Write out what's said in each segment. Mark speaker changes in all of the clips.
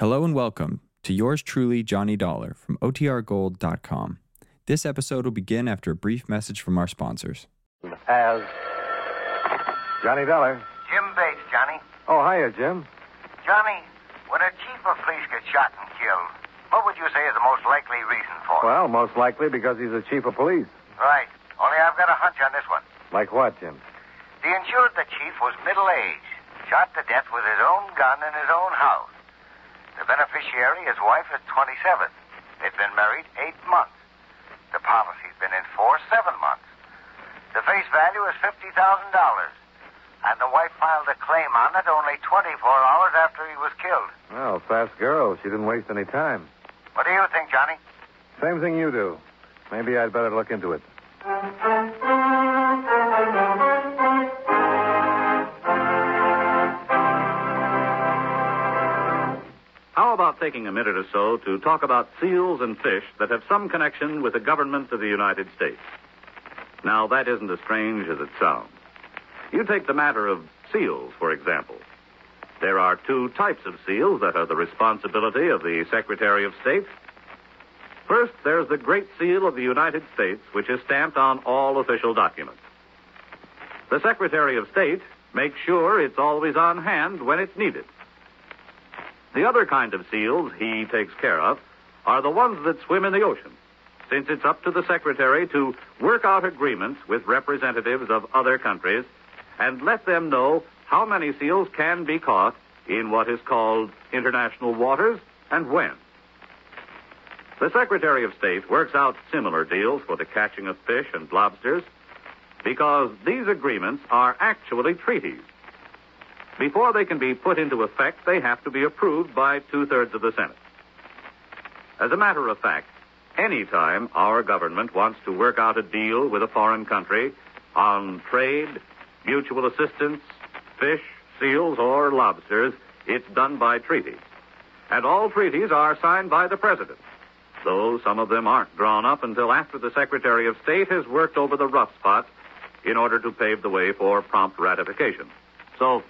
Speaker 1: Hello and welcome to yours truly, Johnny Dollar from OTRGold.com. This episode will begin after a brief message from our sponsors.
Speaker 2: As Johnny Dollar.
Speaker 3: Jim Bates, Johnny.
Speaker 2: Oh, hiya, Jim.
Speaker 3: Johnny, when a chief of police gets shot and killed, what would you say is the most likely reason for it?
Speaker 2: Well, most likely because he's a chief of police.
Speaker 3: Right. Only I've got a hunch on this one.
Speaker 2: Like what, Jim?
Speaker 3: The insured the chief was middle aged, shot to death with his own gun in his own house. The beneficiary, his wife, is 27. They've been married eight months. The policy's been in force seven months. The face value is $50,000. And the wife filed a claim on it only 24 hours after he was killed.
Speaker 2: Well, fast girl. She didn't waste any time.
Speaker 3: What do you think, Johnny?
Speaker 2: Same thing you do. Maybe I'd better look into it.
Speaker 4: Taking a minute or so to talk about seals and fish that have some connection with the government of the United States? Now, that isn't as strange as it sounds. You take the matter of seals, for example. There are two types of seals that are the responsibility of the Secretary of State. First, there's the Great Seal of the United States, which is stamped on all official documents. The Secretary of State makes sure it's always on hand when it's needed. The other kind of seals he takes care of are the ones that swim in the ocean, since it's up to the Secretary to work out agreements with representatives of other countries and let them know how many seals can be caught in what is called international waters and when. The Secretary of State works out similar deals for the catching of fish and lobsters because these agreements are actually treaties. Before they can be put into effect, they have to be approved by two thirds of the Senate. As a matter of fact, any time our government wants to work out a deal with a foreign country on trade, mutual assistance, fish, seals, or lobsters, it's done by treaty. And all treaties are signed by the President, though some of them aren't drawn up until after the Secretary of State has worked over the rough spots in order to pave the way for prompt ratification. So,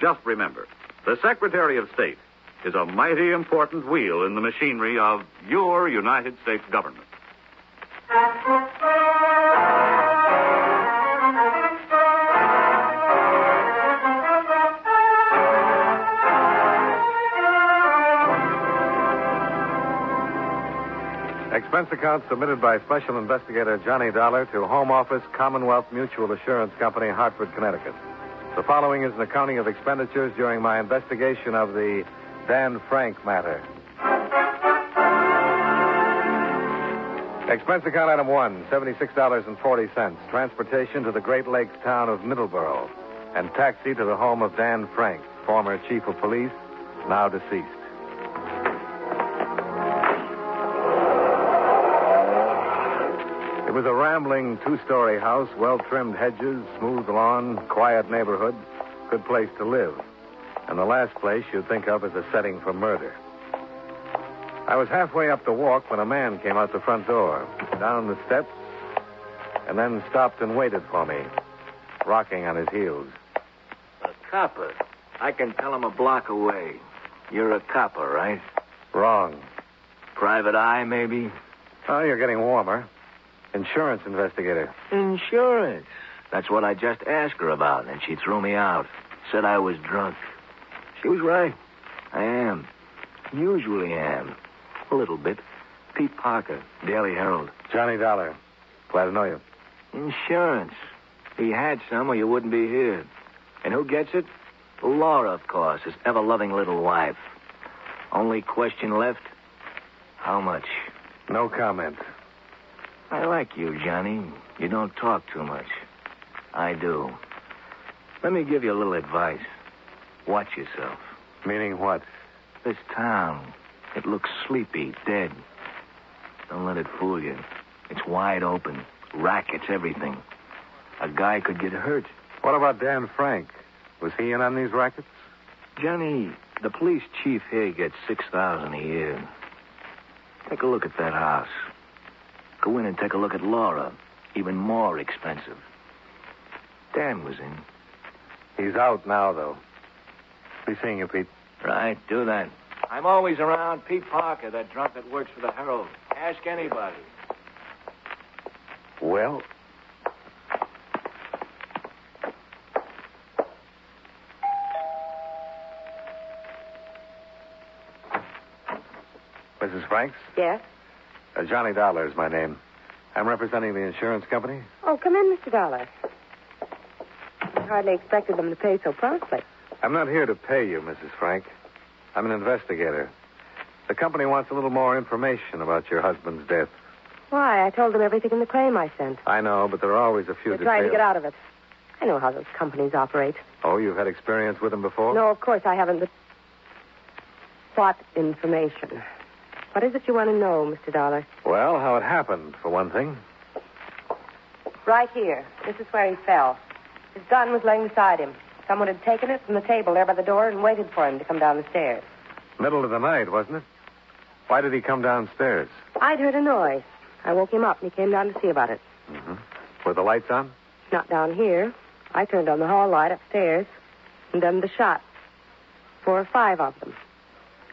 Speaker 4: just remember, the Secretary of State is a mighty important wheel in the machinery of your United States government.
Speaker 2: Expense account submitted by Special Investigator Johnny Dollar to Home Office Commonwealth Mutual Assurance Company, Hartford, Connecticut. The following is an accounting of expenditures during my investigation of the Dan Frank matter. Expense account item one, $76.40. Transportation to the Great Lakes town of Middleborough and taxi to the home of Dan Frank, former chief of police, now deceased. Was a rambling two story house, well trimmed hedges, smooth lawn, quiet neighborhood, good place to live. And the last place you'd think of as a setting for murder. I was halfway up the walk when a man came out the front door, down the steps, and then stopped and waited for me, rocking on his heels.
Speaker 5: A copper. I can tell him a block away. You're a copper, right?
Speaker 2: Wrong.
Speaker 5: Private eye, maybe?
Speaker 2: Oh, you're getting warmer. Insurance investigator.
Speaker 5: Insurance. That's what I just asked her about, and she threw me out. Said I was drunk. She was right. I am. Usually am. A little bit. Pete Parker, Daily Herald.
Speaker 2: Johnny Dollar. Glad to know you.
Speaker 5: Insurance. He had some, or you wouldn't be here. And who gets it? Laura, of course, his ever loving little wife. Only question left how much?
Speaker 2: No comment.
Speaker 5: I like you, Johnny. You don't talk too much. I do. Let me give you a little advice. Watch yourself.
Speaker 2: Meaning what?
Speaker 5: This town, it looks sleepy, dead. Don't let it fool you. It's wide open. Rackets, everything. A guy could get hurt.
Speaker 2: What about Dan Frank? Was he in on these rackets?
Speaker 5: Johnny, the police chief here gets six thousand a year. Take a look at that house. Go in and take a look at Laura. Even more expensive. Dan was in.
Speaker 2: He's out now, though. Be seeing you, Pete.
Speaker 5: Right, do that. I'm always around Pete Parker, that drunk that works for the Herald. Ask anybody.
Speaker 2: Well, Mrs. Franks?
Speaker 6: Yes?
Speaker 2: Uh, Johnny Dollar is my name. I'm representing the insurance company.
Speaker 6: Oh, come in, Mr. Dollar. I hardly expected them to pay so promptly.
Speaker 2: I'm not here to pay you, Mrs. Frank. I'm an investigator. The company wants a little more information about your husband's death.
Speaker 6: Why? I told them everything in the claim I sent.
Speaker 2: I know, but there are always a few
Speaker 6: They're
Speaker 2: details.
Speaker 6: trying to get out of it. I know how those companies operate.
Speaker 2: Oh, you've had experience with them before?
Speaker 6: No, of course I haven't. But what information? What is it you want to know, Mr. Dollar?
Speaker 2: Well, how it happened, for one thing.
Speaker 6: Right here. This is where he fell. His gun was laying beside him. Someone had taken it from the table there by the door and waited for him to come down the stairs.
Speaker 2: Middle of the night, wasn't it? Why did he come downstairs?
Speaker 6: I'd heard a noise. I woke him up and he came down to see about it.
Speaker 2: Mm-hmm. Were the lights on?
Speaker 6: Not down here. I turned on the hall light upstairs and then the shots. Four or five of them.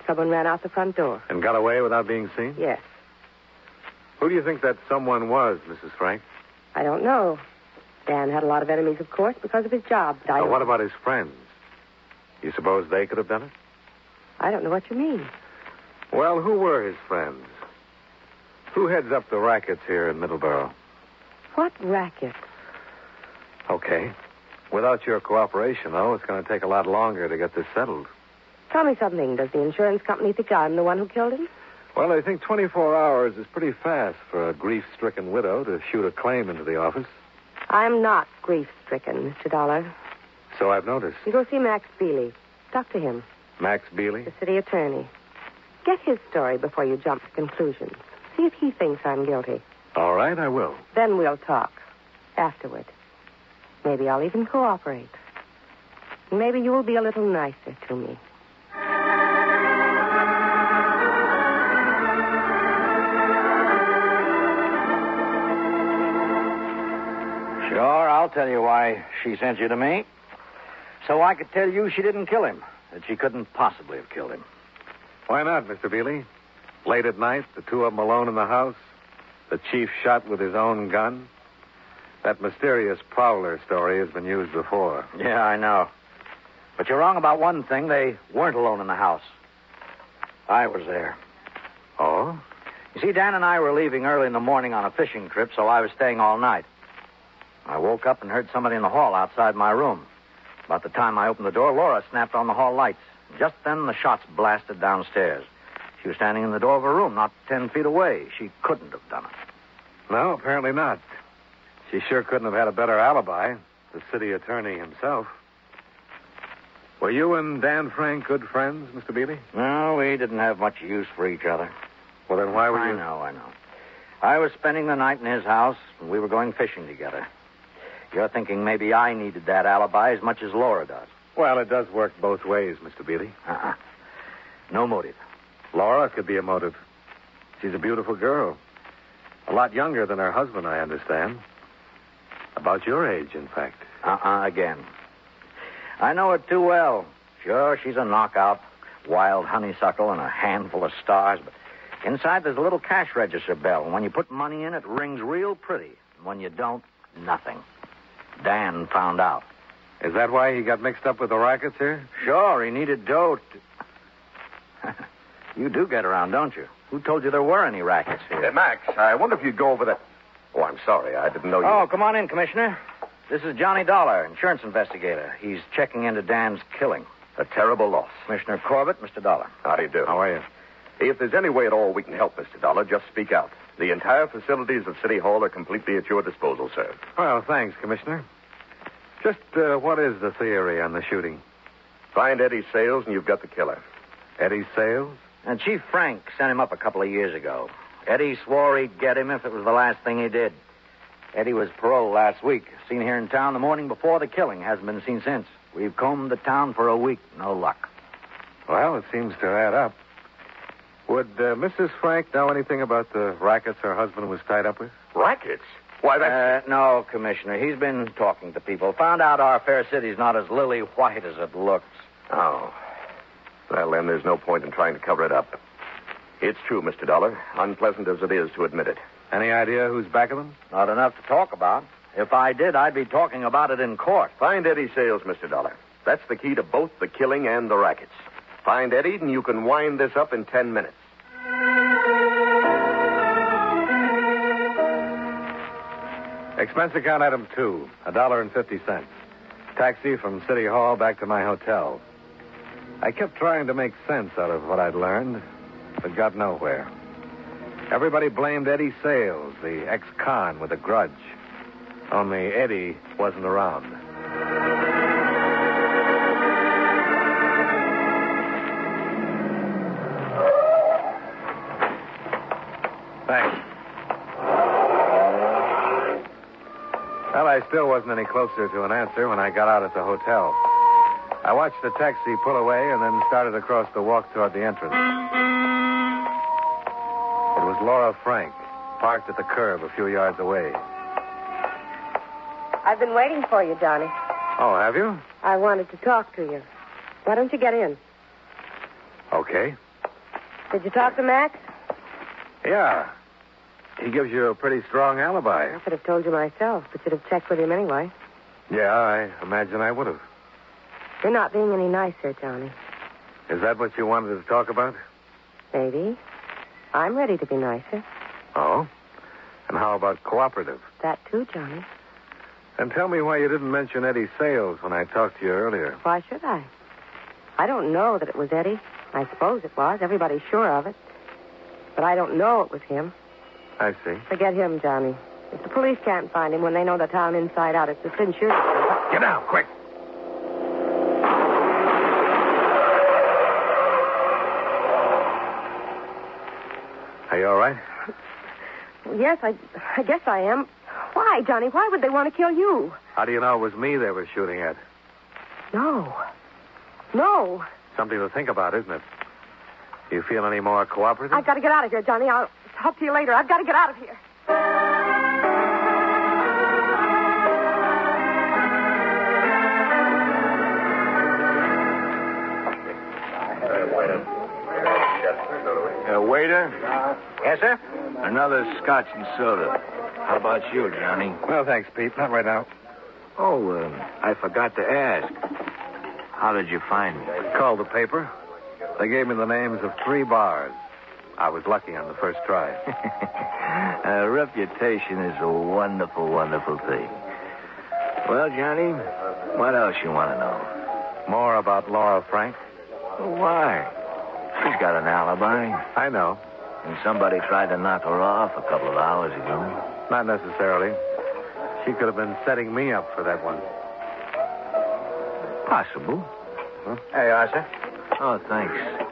Speaker 6: Someone ran out the front door.
Speaker 2: And got away without being seen?
Speaker 6: Yes.
Speaker 2: Who do you think that someone was, Mrs. Frank?
Speaker 6: I don't know. Dan had a lot of enemies, of course, because of his job. But
Speaker 2: Now, what about his friends? You suppose they could have done it?
Speaker 6: I don't know what you mean.
Speaker 2: Well, who were his friends? Who heads up the rackets here in Middleborough?
Speaker 6: What racket?
Speaker 2: Okay. Without your cooperation, though, it's going to take a lot longer to get this settled.
Speaker 6: Tell me something. Does the insurance company think I'm the one who killed him?
Speaker 2: Well, I think 24 hours is pretty fast for a grief stricken widow to shoot a claim into the office.
Speaker 6: I'm not grief stricken, Mr. Dollar.
Speaker 2: So I've noticed.
Speaker 6: You go see Max Beeley. Talk to him,
Speaker 2: Max Beeley?
Speaker 6: the city attorney. Get his story before you jump to conclusions. See if he thinks I'm guilty.
Speaker 2: All right, I will.
Speaker 6: Then we'll talk. Afterward. Maybe I'll even cooperate. Maybe you will be a little nicer to me.
Speaker 7: I'll tell you why she sent you to me. So I could tell you she didn't kill him, that she couldn't possibly have killed him.
Speaker 2: Why not, Mr. Beeley? Late at night, the two of them alone in the house, the chief shot with his own gun. That mysterious prowler story has been used before.
Speaker 7: Yeah, I know. But you're wrong about one thing. They weren't alone in the house. I was there.
Speaker 2: Oh?
Speaker 7: You see, Dan and I were leaving early in the morning on a fishing trip, so I was staying all night. I woke up and heard somebody in the hall outside my room. About the time I opened the door, Laura snapped on the hall lights. Just then, the shots blasted downstairs. She was standing in the door of her room, not ten feet away. She couldn't have done it.
Speaker 2: No, apparently not. She sure couldn't have had a better alibi. The city attorney himself. Were you and Dan Frank good friends, Mr. Beeley?
Speaker 7: No, we didn't have much use for each other.
Speaker 2: Well, then why were you.
Speaker 7: I know, I know. I was spending the night in his house, and we were going fishing together. You're thinking maybe I needed that alibi as much as Laura does.
Speaker 2: Well, it does work both ways, Mr. Beatty.
Speaker 7: Uh-uh. No motive.
Speaker 2: Laura could be a motive. She's a beautiful girl. A lot younger than her husband, I understand. About your age, in fact.
Speaker 7: Uh-uh again. I know it too well. Sure, she's a knockout, wild honeysuckle and a handful of stars, but inside there's a little cash register bell, and when you put money in, it rings real pretty. And when you don't, nothing. Dan found out.
Speaker 2: Is that why he got mixed up with the rackets here?
Speaker 7: Sure, he needed dough. To... you do get around, don't you? Who told you there were any rackets here?
Speaker 8: Uh, Max, I wonder if you'd go over that. Oh, I'm sorry. I didn't know you.
Speaker 7: Oh, come on in, Commissioner. This is Johnny Dollar, insurance investigator. He's checking into Dan's killing.
Speaker 8: A terrible loss.
Speaker 7: Commissioner Corbett, Mr. Dollar.
Speaker 8: How do you do?
Speaker 2: How are you?
Speaker 8: If there's any way at all we can help, Mr. Dollar, just speak out. The entire facilities of City Hall are completely at your disposal, sir.
Speaker 2: Well, thanks, Commissioner. Just uh, what is the theory on the shooting?
Speaker 8: Find Eddie Sales, and you've got the killer.
Speaker 2: Eddie Sales?
Speaker 7: And Chief Frank sent him up a couple of years ago. Eddie swore he'd get him if it was the last thing he did. Eddie was paroled last week. Seen here in town the morning before the killing. Hasn't been seen since. We've combed the town for a week. No luck.
Speaker 2: Well, it seems to add up. Would uh, Mrs. Frank know anything about the rackets her husband was tied up with?
Speaker 8: Rackets? Why, that's.
Speaker 7: Uh, no, Commissioner. He's been talking to people. Found out our fair city's not as lily white as it looks.
Speaker 8: Oh. Well, then there's no point in trying to cover it up. It's true, Mr. Dollar, unpleasant as it is to admit it.
Speaker 2: Any idea who's back of them?
Speaker 7: Not enough to talk about. If I did, I'd be talking about it in court.
Speaker 8: Find Eddie Sales, Mr. Dollar. That's the key to both the killing and the rackets. Find Eddie, and you can wind this up in ten minutes.
Speaker 2: Expense account item two, a dollar and fifty cents. Taxi from City Hall back to my hotel. I kept trying to make sense out of what I'd learned, but got nowhere. Everybody blamed Eddie Sales, the ex-con with a grudge. Only Eddie wasn't around. Still wasn't any closer to an answer when I got out at the hotel. I watched the taxi pull away and then started across the walk toward the entrance. It was Laura Frank, parked at the curb a few yards away.
Speaker 6: I've been waiting for you, Johnny.
Speaker 2: Oh, have you?
Speaker 6: I wanted to talk to you. Why don't you get in?
Speaker 2: Okay.
Speaker 6: Did you talk to Max?
Speaker 2: Yeah. He gives you a pretty strong alibi.
Speaker 6: I could have told you myself, but you'd have checked with him anyway.
Speaker 2: Yeah, I imagine I would have.
Speaker 6: You're not being any nicer, Johnny.
Speaker 2: Is that what you wanted to talk about?
Speaker 6: Maybe. I'm ready to be nicer.
Speaker 2: Oh? And how about cooperative?
Speaker 6: That too, Johnny.
Speaker 2: And tell me why you didn't mention Eddie Sales when I talked to you earlier.
Speaker 6: Why should I? I don't know that it was Eddie. I suppose it was. Everybody's sure of it. But I don't know it was him.
Speaker 2: I see.
Speaker 6: Forget him, Johnny. If the police can't find him when they know the town inside out, it's the cinch.
Speaker 2: Get out, quick. Are you all right?
Speaker 6: Yes, I, I guess I am. Why, Johnny? Why would they want to kill you?
Speaker 2: How do you know it was me they were shooting at?
Speaker 6: No. No.
Speaker 2: Something to think about, isn't it? Do you feel any more cooperative?
Speaker 6: I've got to get out of here, Johnny. I'll talk to you later. I've got to get out of here.
Speaker 5: Uh, waiter? Yes, sir? Another scotch and soda. How about you, Johnny?
Speaker 2: Well, thanks, Pete. Not right now.
Speaker 5: Oh, uh, I forgot to ask. How did you find me?
Speaker 2: Called the paper. They gave me the names of three bars. I was lucky on the first try.
Speaker 5: A uh, reputation is a wonderful, wonderful thing. Well, Johnny, what else you want to know?
Speaker 2: More about Laura Frank?
Speaker 5: Why? She's got an alibi.
Speaker 2: I know.
Speaker 5: And somebody tried to knock her off a couple of hours ago.
Speaker 2: Not necessarily. She could have been setting me up for that one.
Speaker 5: Possible.
Speaker 2: Huh?
Speaker 7: Hey, Arthur.
Speaker 5: Oh, thanks.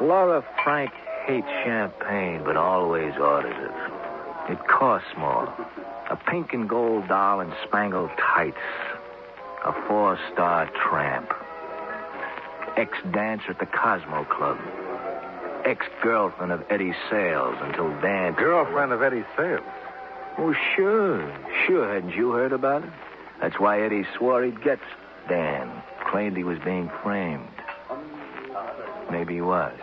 Speaker 5: Laura Frank hates champagne, but always orders it. It costs more. A pink and gold doll in spangled tights. A four-star tramp. Ex-dancer at the Cosmo Club. Ex-girlfriend of Eddie Sales until Dan...
Speaker 2: Girlfriend of Eddie Sales.
Speaker 5: Oh, sure. Sure, hadn't you heard about it? That's why Eddie swore he'd get Dan. Claimed he was being framed. Maybe he was.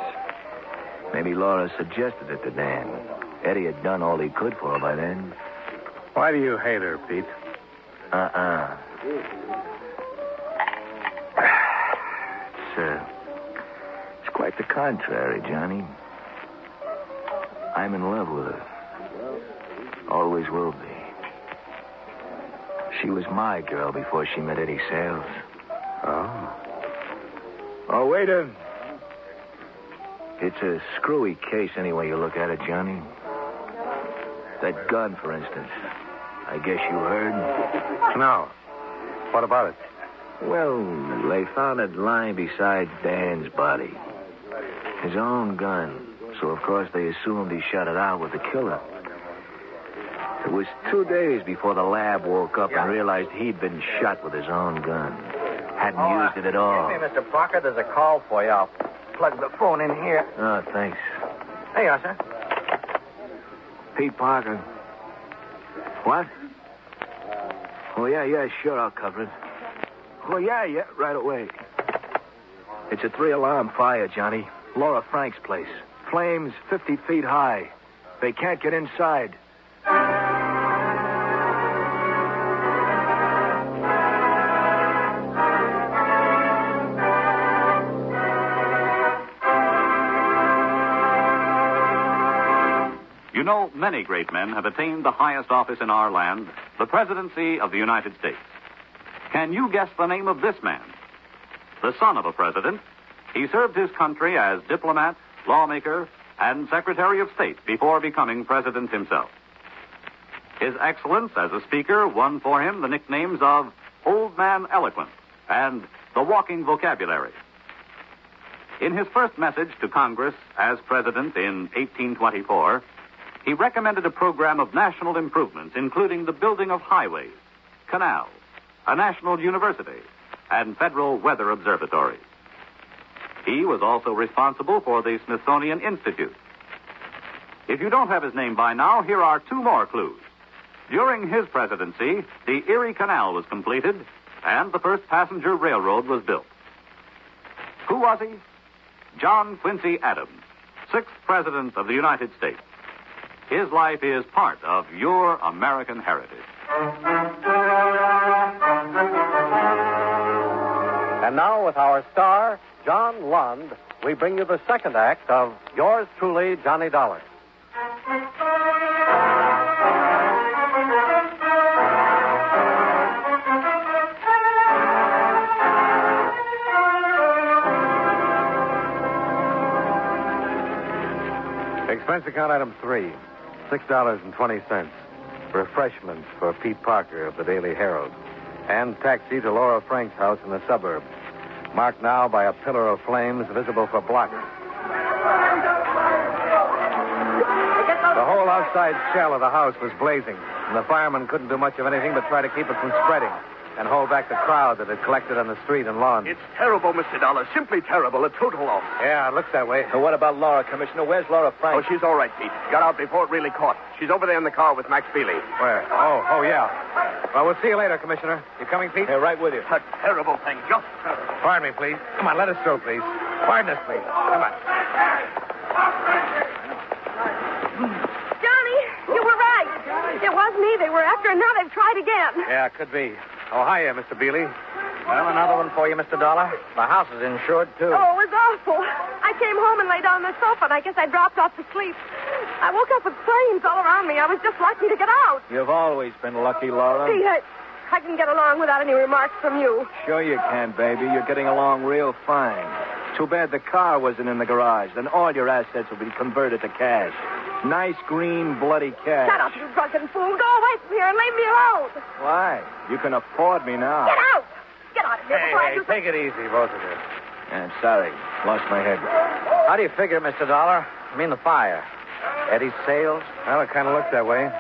Speaker 5: Maybe Laura suggested it to Dan. Eddie had done all he could for her by then.
Speaker 2: Why do you hate her, Pete?
Speaker 5: Uh-uh. It's, uh, it's quite the contrary, Johnny. I'm in love with her. Always will be. She was my girl before she met Eddie Sales.
Speaker 2: Oh.
Speaker 5: Oh, waiter. It's a screwy case any way you look at it, Johnny. That gun, for instance. I guess you heard.
Speaker 2: No. What about it?
Speaker 5: Well, they found it lying beside Dan's body. His own gun. So, of course, they assumed he shot it out with the killer. It was two days before the lab woke up and realized he'd been shot with his own gun. Hadn't
Speaker 7: Oh,
Speaker 5: used it at all.
Speaker 7: Excuse me, Mr. Parker. There's a call for you. I'll plug the phone in here.
Speaker 5: Oh, thanks.
Speaker 7: Hey, Arthur.
Speaker 5: Pete Parker. What? Oh, yeah, yeah, sure, I'll cover it. Oh, yeah, yeah, right away. It's a three alarm fire, Johnny. Laura Frank's place. Flames 50 feet high. They can't get inside.
Speaker 4: Know, many great men have attained the highest office in our land, the presidency of the United States. Can you guess the name of this man? The son of a president, he served his country as diplomat, lawmaker, and Secretary of State before becoming president himself. His excellence as a speaker won for him the nicknames of Old Man Eloquent and the Walking Vocabulary. In his first message to Congress as president in 1824, he recommended a program of national improvements, including the building of highways, canals, a national university, and federal weather observatories. He was also responsible for the Smithsonian Institute. If you don't have his name by now, here are two more clues. During his presidency, the Erie Canal was completed and the first passenger railroad was built. Who was he? John Quincy Adams, sixth president of the United States. His life is part of your American heritage.
Speaker 2: And now, with our star, John Lund, we bring you the second act of Yours Truly, Johnny Dollar. Expense account item three, six dollars and twenty cents. Refreshments for Pete Parker of the Daily Herald, and taxi to Laura Frank's house in the suburbs, marked now by a pillar of flames visible for blocks. The whole outside shell of the house was blazing, and the firemen couldn't do much of anything but try to keep it from spreading and hold back the crowd that had collected on the street and lawn.
Speaker 8: It's terrible, Mr. Dollar. Simply terrible. A total loss.
Speaker 2: Yeah, it looks that way.
Speaker 5: So what about Laura, Commissioner? Where's Laura Frank?
Speaker 8: Oh, she's all right, Pete. Got out before it really caught. She's over there in the car with Max Bealey.
Speaker 2: Where? Oh, oh, yeah. Well, we'll see you later, Commissioner. You coming, Pete?
Speaker 5: Yeah, right with you.
Speaker 8: A terrible thing. Just terrible.
Speaker 2: Pardon me, please. Come on, let us through, please. Pardon us, please. Come on.
Speaker 6: Johnny, you were right. It was me they were after, and now they've tried again.
Speaker 2: Yeah, could be. Oh, hiya, uh, Mr. Bealey.
Speaker 7: Well, another one for you, Mr. Dollar. The house is insured, too.
Speaker 6: Oh, it was awful. I came home and lay down on the sofa, and I guess I dropped off to sleep. I woke up with flames all around me. I was just lucky to get out.
Speaker 5: You've always been lucky, Laura.
Speaker 6: See, I, I can get along without any remarks from you.
Speaker 5: Sure you can, baby. You're getting along real fine. Too bad the car wasn't in the garage. Then all your assets will be converted to cash. Nice green bloody cash.
Speaker 6: Shut up, you drunken fool. Go away from here and leave me alone.
Speaker 5: Why? You can afford me now.
Speaker 6: Get out. Get out of here
Speaker 2: Hey,
Speaker 6: before I
Speaker 2: hey,
Speaker 6: do
Speaker 2: take it easy, both of you.
Speaker 5: I'm sorry. Lost my head.
Speaker 7: How do you figure, Mr. Dollar? I mean the fire. Eddie's sales?
Speaker 2: Well, it kind of looks that way.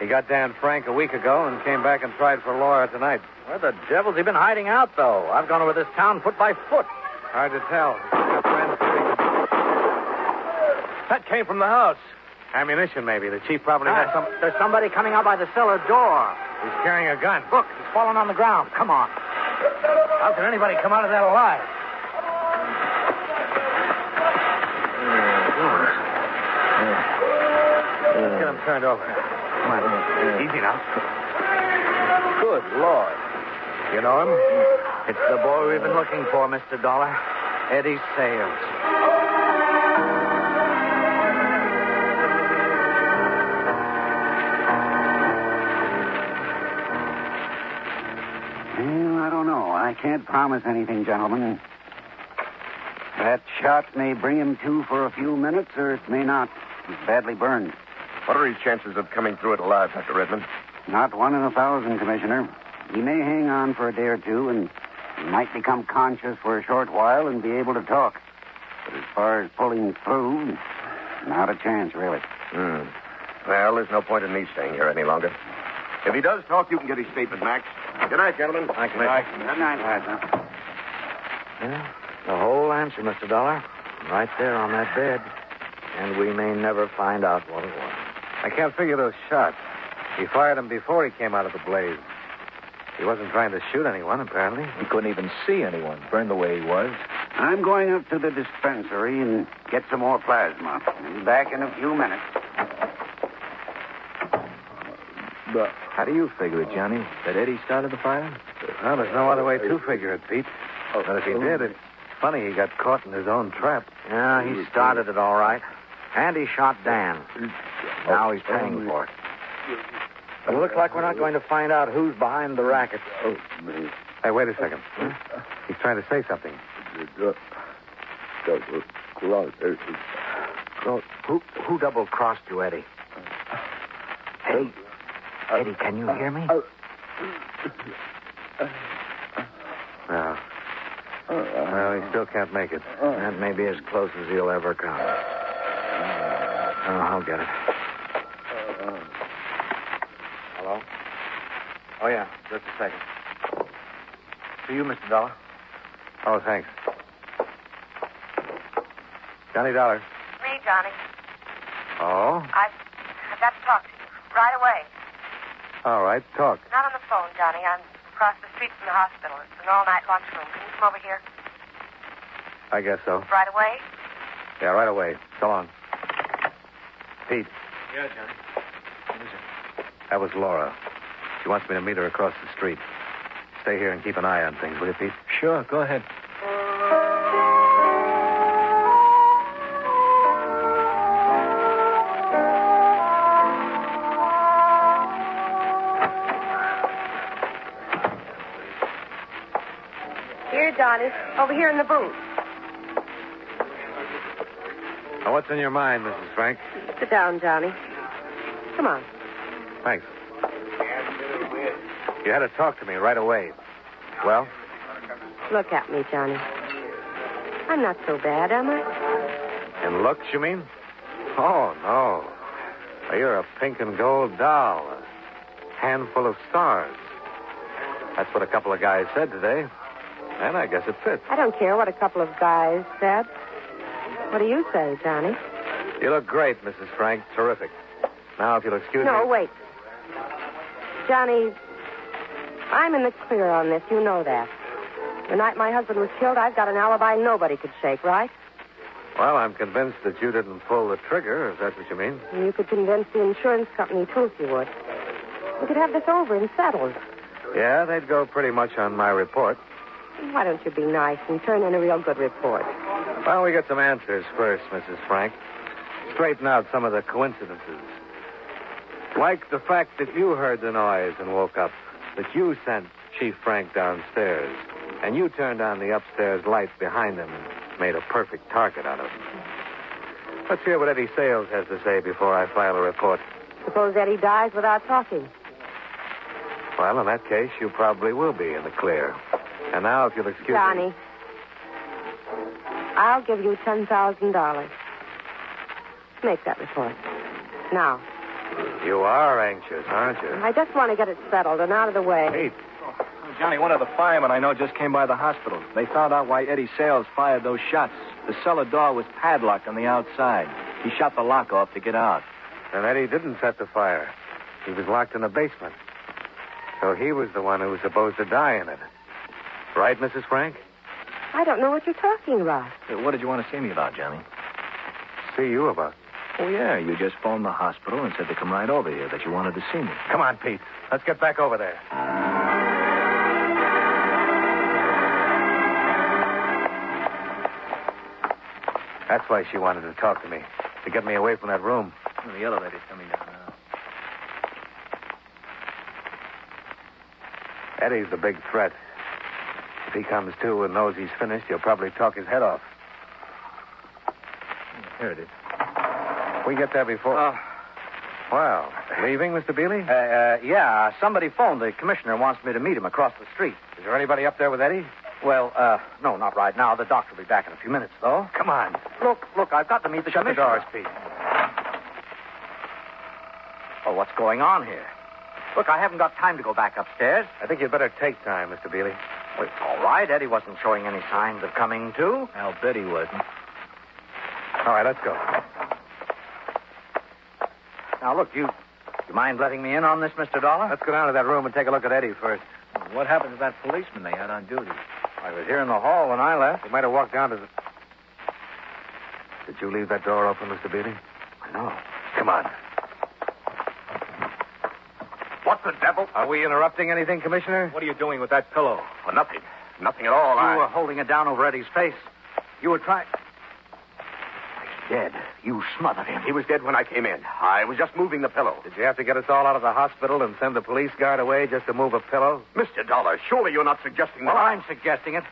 Speaker 2: He got Dan Frank a week ago and came back and tried for Laura tonight.
Speaker 7: Where the devil's he been hiding out, though? I've gone over this town foot by foot.
Speaker 2: Hard to tell. Your friend said he could-
Speaker 5: That came from the house.
Speaker 2: Ammunition, maybe. The chief probably
Speaker 7: Ah,
Speaker 2: has
Speaker 7: some, there's somebody coming out by the cellar door.
Speaker 2: He's carrying a gun.
Speaker 7: Look, he's fallen on the ground. Come on.
Speaker 2: How can anybody come out of that alive? Let's get him turned over. Come on. Easy now.
Speaker 5: Good Lord.
Speaker 2: You know him?
Speaker 7: It's the boy we've been looking for, Mr. Dollar. Eddie Sales.
Speaker 3: Well, I don't know. I can't promise anything, gentlemen. That shot may bring him to for a few minutes, or it may not. He's badly burned.
Speaker 8: What are his chances of coming through it alive, Dr. Redmond?
Speaker 3: Not one in a thousand, Commissioner. He may hang on for a day or two, and he might become conscious for a short while and be able to talk. But as far as pulling through, not a chance, really.
Speaker 8: Hmm. Well, there's no point in me staying here any longer. If he does talk, you can get his statement, Max. Good night, gentlemen.
Speaker 2: Thanks, Commissioner.
Speaker 3: Good night.
Speaker 7: Yeah, the whole answer, Mr. Dollar. Right there on that bed. And we may never find out what it was.
Speaker 2: I can't figure those shots. He fired them before he came out of the blaze. He wasn't trying to shoot anyone, apparently.
Speaker 5: He couldn't even see anyone, burned the way he was.
Speaker 9: I'm going up to the dispensary and get some more plasma. I'll be back in a few minutes.
Speaker 5: But How do you figure it, Johnny? That Eddie started the fire?
Speaker 2: Well, there's no other way to figure it, Pete. But if he did, it's funny he got caught in his own trap.
Speaker 7: Yeah, he started it all right. And he shot Dan. Now he's paying for it. But it looks like we're not going to find out who's behind the racket.
Speaker 2: Hey, wait a second. He's trying to say something.
Speaker 7: Who, who double crossed you, Eddie? Eddie, Eddie, can you hear me?
Speaker 2: No. Well, he still can't make it.
Speaker 7: That may be as close as he'll ever come. Oh, I'll get it. Hello? Oh, yeah, just a second. For you, Mr. Dollar.
Speaker 2: Oh, thanks. Johnny Dollar.
Speaker 6: Me, Johnny.
Speaker 2: Oh?
Speaker 6: I've, I've got to talk to you. Right away.
Speaker 2: All right, talk.
Speaker 6: Not on the phone, Johnny. I'm across the street from the hospital. It's an all-night lunchroom. Can you come over here?
Speaker 2: I guess so.
Speaker 6: Right away?
Speaker 2: Yeah, right away. So long. Pete,
Speaker 7: Yeah, Johnny. What is it?
Speaker 2: That was Laura. She wants me to meet her across the street. Stay here and keep an eye on things, will you, Pete?
Speaker 5: Sure, go ahead.
Speaker 6: Here, Johnny. Over here in the booth.
Speaker 2: Now, what's in your mind, Mrs. Frank?
Speaker 6: Sit down, Johnny. Come on.
Speaker 2: Thanks. You had to talk to me right away. Well,
Speaker 6: Look at me, Johnny. I'm not so bad, am I?
Speaker 2: in looks, you mean? Oh, no. You're a pink and gold doll. A handful of stars. That's what a couple of guys said today. And I guess it fits.
Speaker 6: I don't care what a couple of guys said. What do you say, Johnny?
Speaker 2: You look great, Mrs. Frank. Terrific. Now, if you'll excuse
Speaker 6: no,
Speaker 2: me.
Speaker 6: No, wait. Johnny, I'm in the clear on this. You know that. The night my husband was killed, I've got an alibi nobody could shake, right?
Speaker 2: Well, I'm convinced that you didn't pull the trigger, if that's what you mean.
Speaker 6: You could convince the insurance company, too, if you would. We could have this over and settled.
Speaker 2: Yeah, they'd go pretty much on my report.
Speaker 6: Why don't you be nice and turn in a real good report?
Speaker 2: Well, we get some answers first, Mrs. Frank. Straighten out some of the coincidences. Like the fact that you heard the noise and woke up, that you sent Chief Frank downstairs, and you turned on the upstairs lights behind him and made a perfect target out of him. Let's hear what Eddie Sales has to say before I file a report.
Speaker 6: Suppose Eddie dies without talking.
Speaker 2: Well, in that case, you probably will be in the clear. And now, if you'll excuse me.
Speaker 6: Johnny, I'll give you $10,000. Make that report. Now,
Speaker 2: You are anxious, aren't you?
Speaker 6: I just want to get it settled and out of the way.
Speaker 2: Pete,
Speaker 5: Johnny, one of the firemen I know just came by the hospital. They found out why Eddie Sales fired those shots. The cellar door was padlocked on the outside. He shot the lock off to get out.
Speaker 2: and Eddie didn't set the fire. He was locked in the basement. So he was the one who was supposed to die in it. Right, Mrs. Frank?
Speaker 6: I don't know what you're talking about.
Speaker 5: Uh, What did you want to see me about, Johnny?
Speaker 2: See you about.
Speaker 5: Oh, yeah. You just phoned the hospital and said to come right over here, that you wanted to see me.
Speaker 2: Come on, Pete. Let's get back over there. That's why she wanted to talk to me, to get me away from that room.
Speaker 5: The elevator's coming down now.
Speaker 2: Eddie's the big threat. If he comes to and knows he's finished, he'll probably talk his head off.
Speaker 5: Here it is.
Speaker 2: We get there before.
Speaker 7: Uh,
Speaker 2: well, leaving, Mr. Bealey?
Speaker 7: uh, uh, yeah, somebody phoned. The commissioner wants me to meet him across the street.
Speaker 2: Is there anybody up there with Eddie?
Speaker 7: Well, uh, no, not right now. The doctor will be back in a few minutes, though.
Speaker 2: Come on.
Speaker 7: Look, look, I've got to meet the
Speaker 2: Shut the
Speaker 7: commissioner.
Speaker 2: doors, Pete.
Speaker 7: Oh, what's going on here? Look, I haven't got time to go back upstairs.
Speaker 2: I think you'd better take time, Mr. Bealey.
Speaker 7: Well, it's all right. Eddie wasn't showing any signs of coming to.
Speaker 5: I'll bet he wasn't.
Speaker 2: All right, let's go.
Speaker 7: Now, look, you, you mind letting me in on this, Mr. Dollar?
Speaker 2: Let's go down to that room and take a look at Eddie first.
Speaker 5: What happened to that policeman they had on duty?
Speaker 7: I was here in the hall when I left.
Speaker 2: He might have walked down to the. Did you leave that door open, Mr. Beatty?
Speaker 7: I know.
Speaker 8: Come on. What the devil?
Speaker 2: Are we interrupting anything, Commissioner? What are you doing with that pillow?
Speaker 8: Well, nothing. Nothing at all.
Speaker 7: You
Speaker 8: I...
Speaker 7: were holding it down over Eddie's face. You were trying. He's dead. You smothered him.
Speaker 8: He was dead when I came in. I was just moving the pillow.
Speaker 2: Did you have to get us all out of the hospital and send the police guard away just to move a pillow?
Speaker 8: Mr. Dollar, surely you're not suggesting that. Well.
Speaker 7: I'm suggesting it.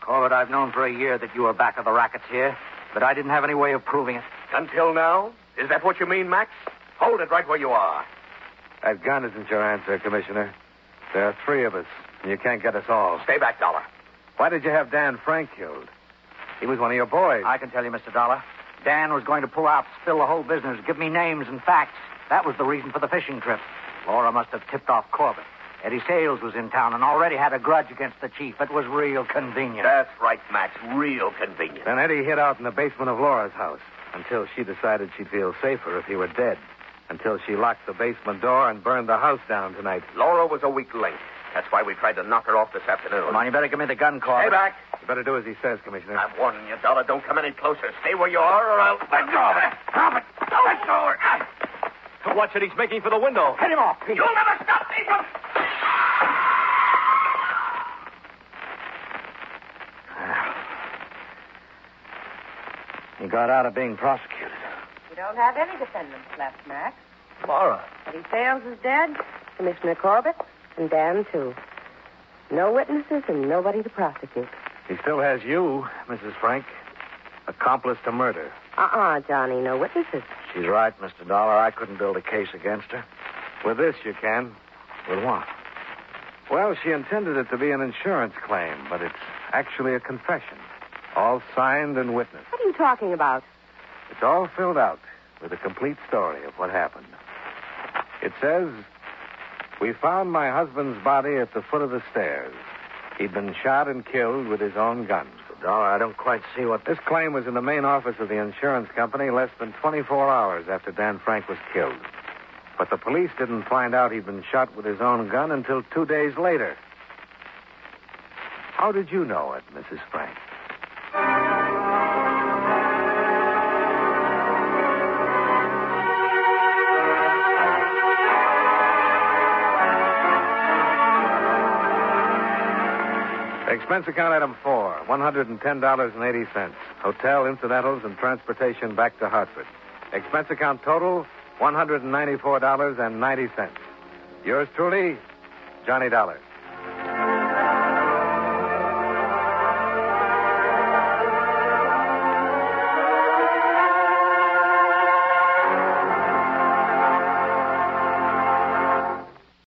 Speaker 7: Corbett, I've known for a year that you were back of the rackets here, but I didn't have any way of proving it.
Speaker 8: Until now? Is that what you mean, Max? Hold it right where you are.
Speaker 2: That gun isn't your answer, Commissioner. There are three of us, and you can't get us all.
Speaker 8: Stay back, Dollar.
Speaker 2: Why did you have Dan Frank killed? He was one of your boys.
Speaker 7: I can tell you, Mr. Dollar. Dan was going to pull out, spill the whole business, give me names and facts. That was the reason for the fishing trip. Laura must have tipped off Corbett. Eddie Sales was in town and already had a grudge against the chief. It was real convenient.
Speaker 8: That's right, Max. Real convenient.
Speaker 2: Then Eddie hid out in the basement of Laura's house until she decided she'd feel safer if he were dead. Until she locked the basement door and burned the house down tonight.
Speaker 8: Laura was a weak link. That's why we tried to knock her off this afternoon.
Speaker 7: Come on, you better give me the gun,
Speaker 8: Stay
Speaker 7: Corbett.
Speaker 8: back.
Speaker 2: You better do as he says, Commissioner.
Speaker 8: I'm warning you, Dollar. Don't come any closer. Stay where you are, or I'll. Let go of it. Stop it. Let go of it.
Speaker 2: Watch it. He's making for the window.
Speaker 7: Hit him off, Pete.
Speaker 8: You'll never stop me from.
Speaker 7: He got out of being prosecuted.
Speaker 6: You don't have any defendants left, Max.
Speaker 7: Laura.
Speaker 6: Eddie Sales is dead, Commissioner Corbett, and Dan, too. No witnesses and nobody to prosecute.
Speaker 2: He still has you, Mrs. Frank. Accomplice to murder.
Speaker 6: Uh-uh, Johnny, no witnesses.
Speaker 7: She's right, Mr. Dollar. I couldn't build a case against her.
Speaker 2: With this, you can.
Speaker 7: With what?
Speaker 2: Well, she intended it to be an insurance claim, but it's actually a confession. All signed and witnessed.
Speaker 6: What are you talking about?
Speaker 2: It's all filled out with a complete story of what happened. It says, We found my husband's body at the foot of the stairs. He'd been shot and killed with his own gun.
Speaker 7: Mr. Dollar, I don't quite see what.
Speaker 2: This claim was in the main office of the insurance company less than 24 hours after Dan Frank was killed. But the police didn't find out he'd been shot with his own gun until two days later. How did you know it, Mrs. Frank? Expense account item four, $110.80. Hotel, incidentals, and transportation back to Hartford. Expense account total, $194.90. Yours truly, Johnny Dollar.